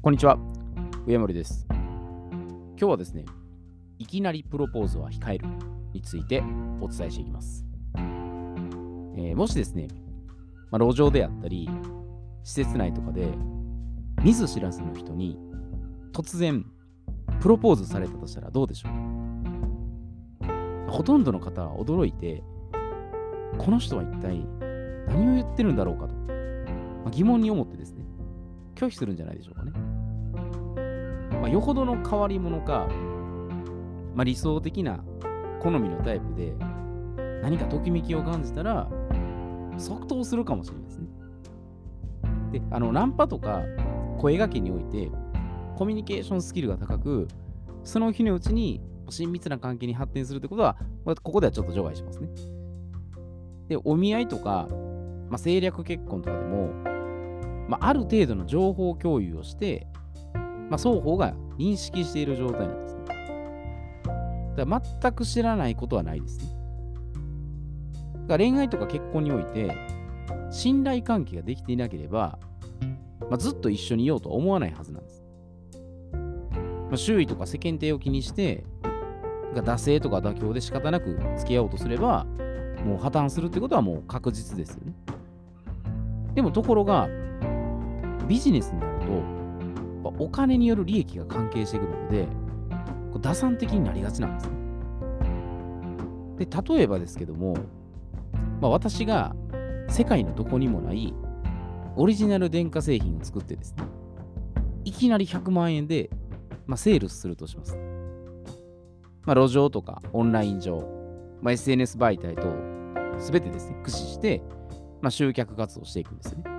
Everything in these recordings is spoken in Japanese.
こんにちは、上森です。今日はですね、いきなりプロポーズは控えるについてお伝えしていきます。えーもしですね、まあ、路上であったり、施設内とかで、見ず知らずの人に突然プロポーズされたとしたらどうでしょう？ほとんどの方は驚いて、この人は一体何を言ってるんだろうかと、まあ疑問に思ってですね、拒否するんじゃないでしょうかね。まあ、よほどの変わり者か、まあ、理想的な好みのタイプで何かときめきを感じたら即答するかもしれないですね。で、あの、ナンパとか声掛けにおいてコミュニケーションスキルが高く、その日のうちに親密な関係に発展するってことは、まあここではちょっと除外しますね。で、お見合いとか、まあ、政略結婚とかでも、まあ、ある程度の情報共有をして、まあ、双方が認識している状態なんですね。だから全く知らないことはないですね。だから恋愛とか結婚において、信頼関係ができていなければ、まあ、ずっと一緒にいようとは思わないはずなんです。まあ、周囲とか世間体を気にして、惰性とか妥協で仕方なく付き合おうとすれば、もう破綻するってことはもう確実ですよね。でもところが、ビジネスになると、お金による利益が関係してくるので、打算的になりがちなんですね。で、例えばですけども、まあ、私が世界のどこにもないオリジナル電化製品を作ってですね、いきなり100万円で、まあ、セールスするとします。まあ、路上とかオンライン上、まあ、SNS 媒体とすべてですね、駆使して、まあ、集客活動していくんですね。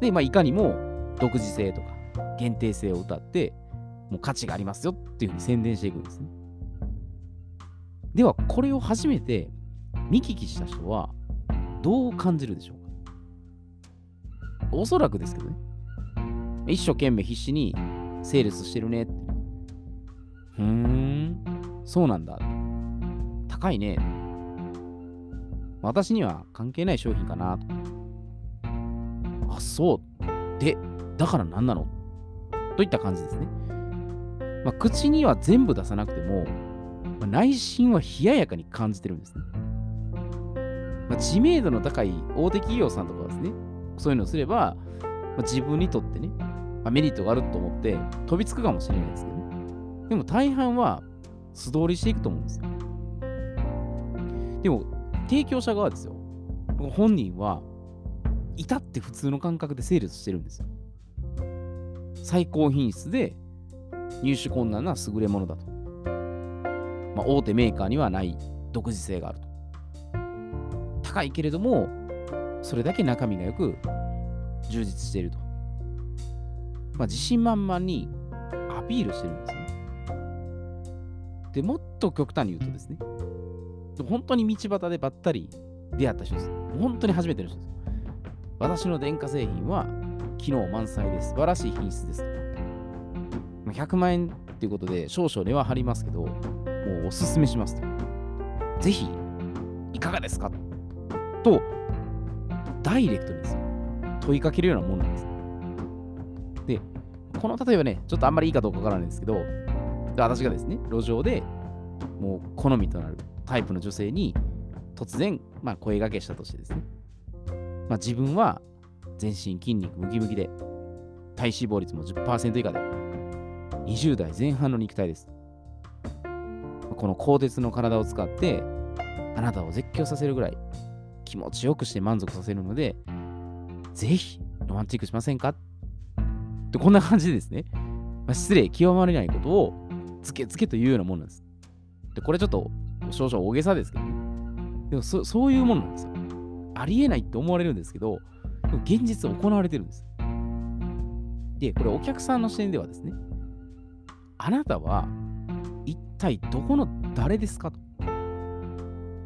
で、まあ、いかにも独自性とか限定性を謳って、もう価値がありますよっていうふうに宣伝していくんですね。では、これを初めて見聞きした人はどう感じるでしょうか？おそらくですけどね。一生懸命必死にセールスしてるねって。ふーん、そうなんだ。高いね。私には関係ない商品かな。あ、そう。で、だから何なの？といった感じですね。まあ、口には全部出さなくても、まあ内心は冷ややかに感じてるんですね。まあ、知名度の高い大手企業さんとかですね、そういうのをすれば、まあ、自分にとってね、まあ、メリットがあると思って飛びつくかもしれないですけどね。でも大半は素通りしていくと思うんですよ。でも、提供者側ですよ。本人は、至って普通の感覚でセールスしてるんですよ。最高品質で入手困難な優れものだと。まあ、大手メーカーにはない独自性があると。高いけれども、それだけ中身がよく充実していると。まあ、自信満々にアピールしてるんですね。で、もっと極端に言うとですね、本当に道端でばったり出会った人です。本当に初めての人です。私の電化製品は機能満載です。素晴らしい品質です。100万円っていうことで少々値は張りますけど、もうおすすめしますと。ぜひ、いかがですか？と、ダイレクトにですよ問いかけるようなもんなんです。で、この例えばね、ちょっとあんまりいいかどうかわからないんですけど、私がですね、路上でもう好みとなるタイプの女性に突然、まあ、声掛けしたとしてですね、まあ、自分は全身筋肉ムキムキで体脂肪率も10%以下で20代前半の肉体です。この鋼鉄の体を使ってあなたを絶叫させるぐらい気持ちよくして満足させるので、ぜひロマンチックしませんか？ってこんな感じでですね、まあ、失礼極まりないことをつけつけというようなものなんです。で、これちょっと少々大げさですけどね。でもそそういうものなんですよ。ありえないって思われるんですけど、現実行われてるんです。で、これお客さんの視点ではですね、あなたは一体どこの誰ですかと。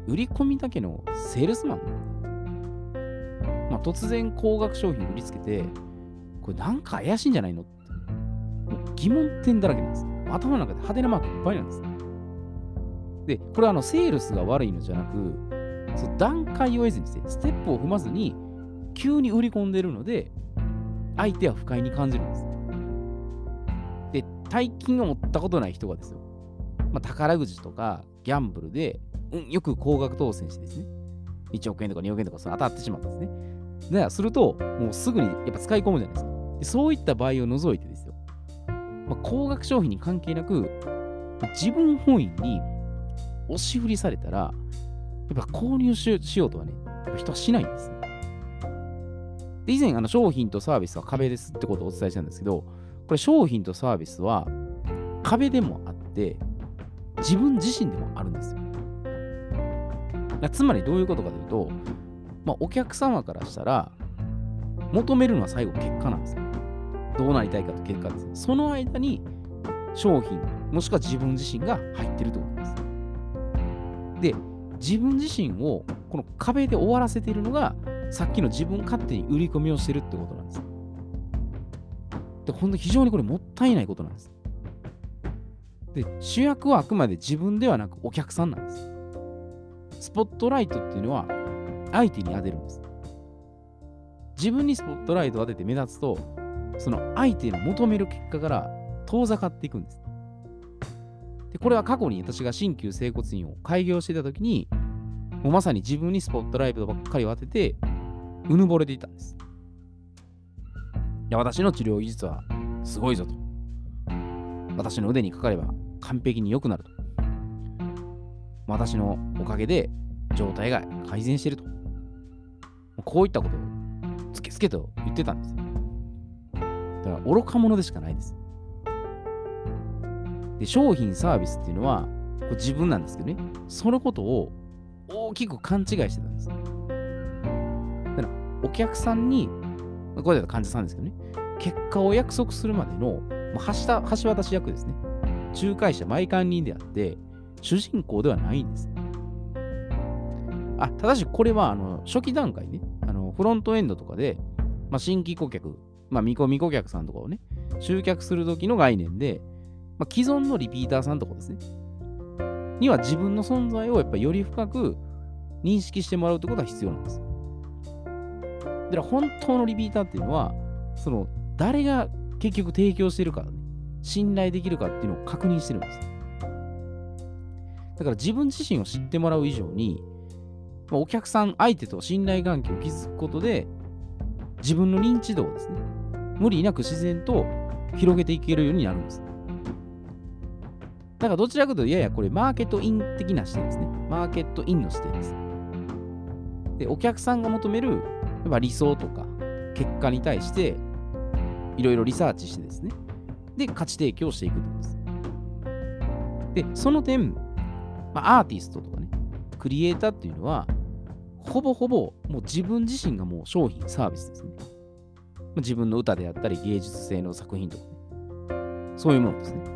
売り込みだけのセールスマン、まあ、突然高額商品売りつけて、これなんか怪しいんじゃないのって疑問点だらけなんです。頭の中で派手なマークいっぱいなんです。で、これはあのセールスが悪いのじゃなく、そ段階を得ずにですね、ステップを踏まずに、急に売り込んでるので、相手は不快に感じるんです。で大金を持ったことない人がですよ、まあ、宝くじとかギャンブルで、うん、よく高額当選してですね、1億円とか2億円とかそ当たってしまったんですね。で、すると、もうすぐにやっぱ使い込むじゃないですか。でそういった場合を除いてですよ、まあ、高額商品に関係なく、自分本位に押し売りされたら、やっぱ購入しようとはね、人はしないんです。ねで以前、あの商品とサービスは壁ですってことをお伝えしたんですけど、これ商品とサービスは壁でもあって、自分自身でもあるんですよ。つまりどういうことかというと、まあ、お客様からしたら、求めるのは最後結果なんですよ。どうなりたいかと結果です。その間に商品、もしくは自分自身が入ってるということです。で、自分自身をこの壁で終わらせているのが、さっきの自分勝手に売り込みをしてるってことなんです。で、ほんと非常にこれもったいないことなんです。で、主役はあくまで自分ではなくお客さんなんです。スポットライトっていうのは相手に当てるんです。自分にスポットライトを当てて目立つと、その相手の求める結果から遠ざかっていくんです。でこれは過去に私が新旧整骨院を開業していた時に、もうまさに自分にスポットライトばっかりを当てて、うぬぼれていたんです。いや私の治療技術はすごいぞと。私の腕にかかれば完璧に良くなると。私のおかげで状態が改善してると。こういったことをつけつけと言ってたんです。だから愚か者でしかないです。で、商品、サービスっていうのは、これ自分なんですけどね、そのことを大きく勘違いしてたんです。だから、お客さんに、これだと患者さんですけどね、結果を約束するまでの、橋橋渡し役ですね。仲介者、前管人であって、主人公ではないんです。あ、ただしこれはあの初期段階ね、あのフロントエンドとかで、まあ、新規顧客、まあ、見込み顧客さんとかをね、集客するときの概念で、まあ、既存のリピーターさんとかですね、には自分の存在をやっぱりより深く認識してもらうってことは必要なんです。だから本当のリピーターっていうのは、その誰が結局提供してるか、ね、信頼できるかっていうのを確認してるんです。だから自分自身を知ってもらう以上に、ま、お客さん相手と信頼関係を築くことで、自分の認知度をですね、無理なく自然と広げていけるようになるんです。だからどちらかというと、ややこれマーケットイン的な視点ですね。マーケットインの視点です。で、お客さんが求めるやっぱ理想とか結果に対して、いろいろリサーチしてですね、で、価値提供していくということです。で、その点、まあ、アーティストとかね、クリエイターっていうのは、ほぼほぼもう自分自身がもう商品、サービスですね。自分の歌であったり、芸術性の作品とかね。そういうものですね。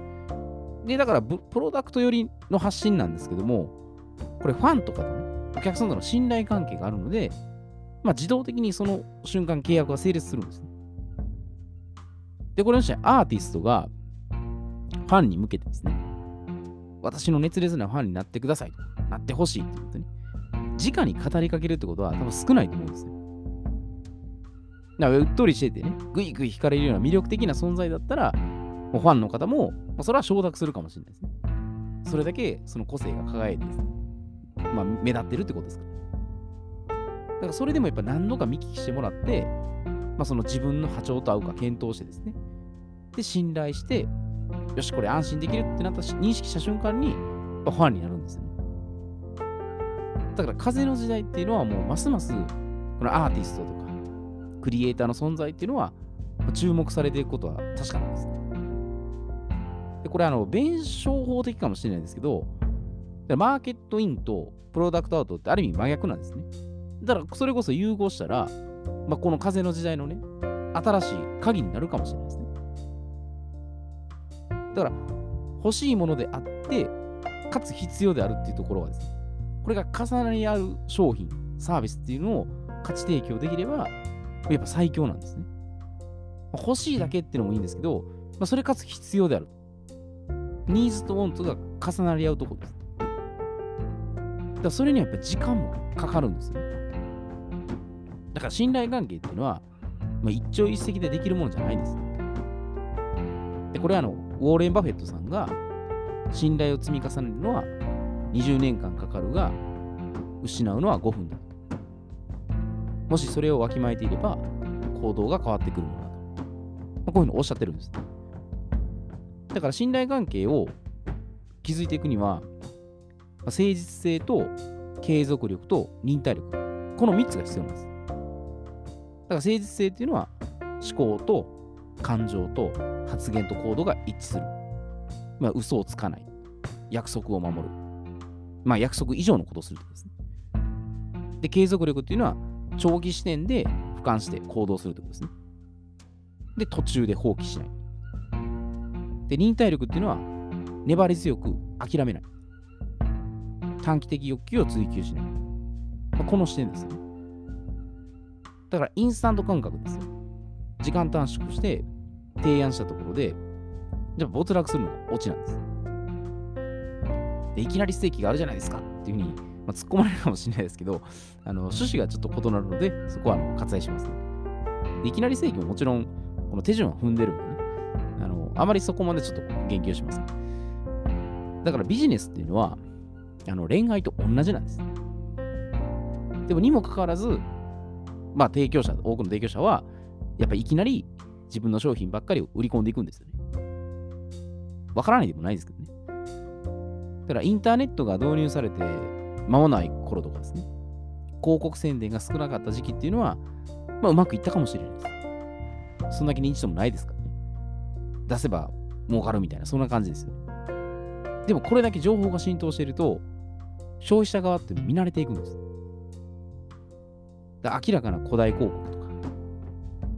で、だからプロダクト寄りの発信なんですけども、これファンとかとね、お客さんとの信頼関係があるので、まあ、自動的にその瞬間契約が成立するんですね。で、これの際、アーティストがファンに向けてですね、私の熱烈なファンになってくださいと。なってほしいってことね。直に語りかけるってことは多分少ないと思うんですよ。だからうっとりしててね、ぐいぐい惹かれるような魅力的な存在だったら、もうファンの方も、まあ、それは承諾するかもしれないですね。それだけその個性が輝いて、まあ、目立ってるってことですから。だからそれでもやっぱ何度か見聞きしてもらって、まあ、その自分の波長と合うか検討してですね、で、信頼して、よし、これ安心できるってなった認識した瞬間に、ファンになるんですよね。だから風の時代っていうのはもうますますこのアーティストとかクリエイターの存在っていうのは注目されていくことは確かなんですね。でこれあの弁証法的かもしれないですけどマーケットインとプロダクトアウトってある意味真逆なんですね。だからそれこそ融合したら、まあ、この風の時代のね新しい鍵になるかもしれないですね。だから欲しいものであってかつ必要であるっていうところはですねこれが重なり合う商品、サービスっていうのを価値提供できれば、やっぱ最強なんですね。欲しいだけっていうのもいいんですけど、まあ、それかつ必要である。ニーズとウォントが重なり合うところです。だからそれにはやっぱり時間もかかるんですね。だから信頼関係っていうのは、まあ、一朝一夕でできるものじゃないんです。で、これはあの、ウォーレン・バフェットさんが信頼を積み重ねるのは20年間かかるが失うのは5分だ。もしそれをわきまえていれば行動が変わってくるものだと。まあ、こういうのをおっしゃってるんです。だから信頼関係を築いていくには、ま、誠実性と継続力と忍耐力。この3つが必要なんです。だから誠実性っていうのは思考と感情と発言と行動が一致する。まあ、嘘をつかない。約束を守る。まあ、約束以上のことをするとですね。で、継続力っていうのは長期視点で俯瞰して行動するということですね。で、途中で放棄しない。で、忍耐力っていうのは粘り強く諦めない。短期的欲求を追求しない。まあ、この視点ですね。だからインスタント感覚ですよ。時間短縮して提案したところで、じゃあ没落するのがオチなんです。でいきなりステーキがあるじゃないですかっていうふうに、まあ、突っ込まれるかもしれないですけど、あの趣旨がちょっと異なるので、そこはあの割愛しますね。いきなりステーキももちろん、この手順は踏んでるんで、あまりそこまでちょっと言及しません。だからビジネスっていうのは、あの恋愛と同じなんです。でもにもかかわらず、まあ提供者、多くの提供者は、やっぱりいきなり自分の商品ばっかりを売り込んでいくんですよね。わからないでもないですけどね。だからインターネットが導入されて間もない頃とかですね、広告宣伝が少なかった時期っていうのは、まあ、うまくいったかもしれないです。そんな気に一度もないですか？ら。出せば儲かるみたいな、そんな感じですよ。でもこれだけ情報が浸透していると、消費者側って見慣れていくんです。だ明らかな古代広告とか、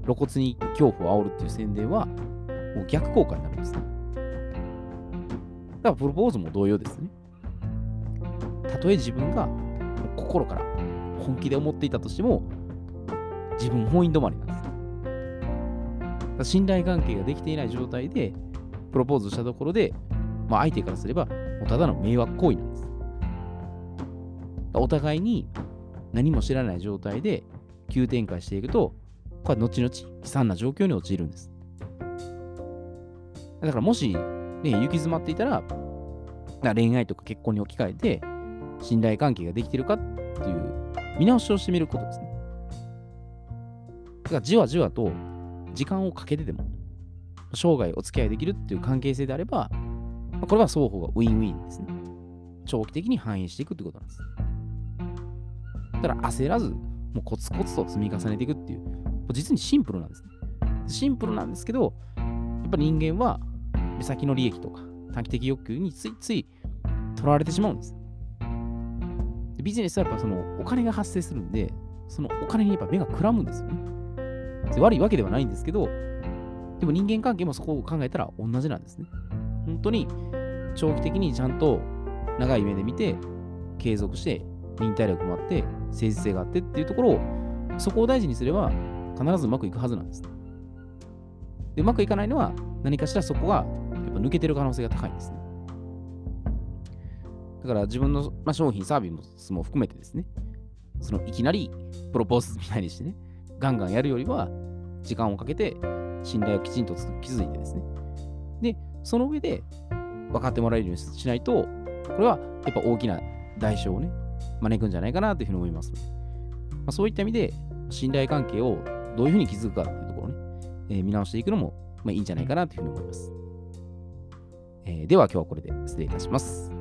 露骨に恐怖を煽るっていう宣伝は、もう逆効果になるんですね。だからプロポーズも同様ですね。たとえ自分が心から本気で思っていたとしても、自分本意止まりなんです。信頼関係ができていない状態で、プロポーズしたところで、まあ、相手からすれば、もうただの迷惑行為なんです。お互いに何も知らない状態で急展開していくと、これは後々悲惨な状況に陥るんです。だからもし、ね、行き詰まっていたら、恋愛とか結婚に置き換えて、信頼関係ができてるかっていう見直しをしてみることですね。だからじわじわと時間をかけてでも、生涯お付き合いできるっていう関係性であれば、これは双方がウィンウィンですね。長期的に反映していくってことなんです。だから焦らず、もうコツコツと積み重ねていくっていう、実にシンプルなんですね。シンプルなんですけど、やっぱり人間は目先の利益とか短期的欲求についつい取られてしまうんです。ビジネスはやっぱそのお金が発生するんで、そのお金にやっぱ目がくらむんですよね。悪いわけではないんですけど、でも人間関係もそこを考えたら同じなんですね。本当に長期的にちゃんと長い目で見て、継続して忍耐力もあって、誠実性があってっていうところを、そこを大事にすれば必ずうまくいくはずなんです。でうまくいかないのは何かしらそこがやっぱ抜けてる可能性が高いんですね。だから自分の、まあ、商品、サービスも含めてですね、そのいきなりプロポーズみたいにしてね、ガンガンやるよりは、時間をかけて信頼をきちんと築いてですね。で、その上で分かってもらえるようにしないと、これはやっぱ大きな代償をね、招くんじゃないかなというふうに思いますまあ、そういった意味で、信頼関係をどういうふうに築くかというところをね、えー、見直していくのも、まあ、いいんじゃないかなというふうに思います。えー、では今日はこれで失礼いたします。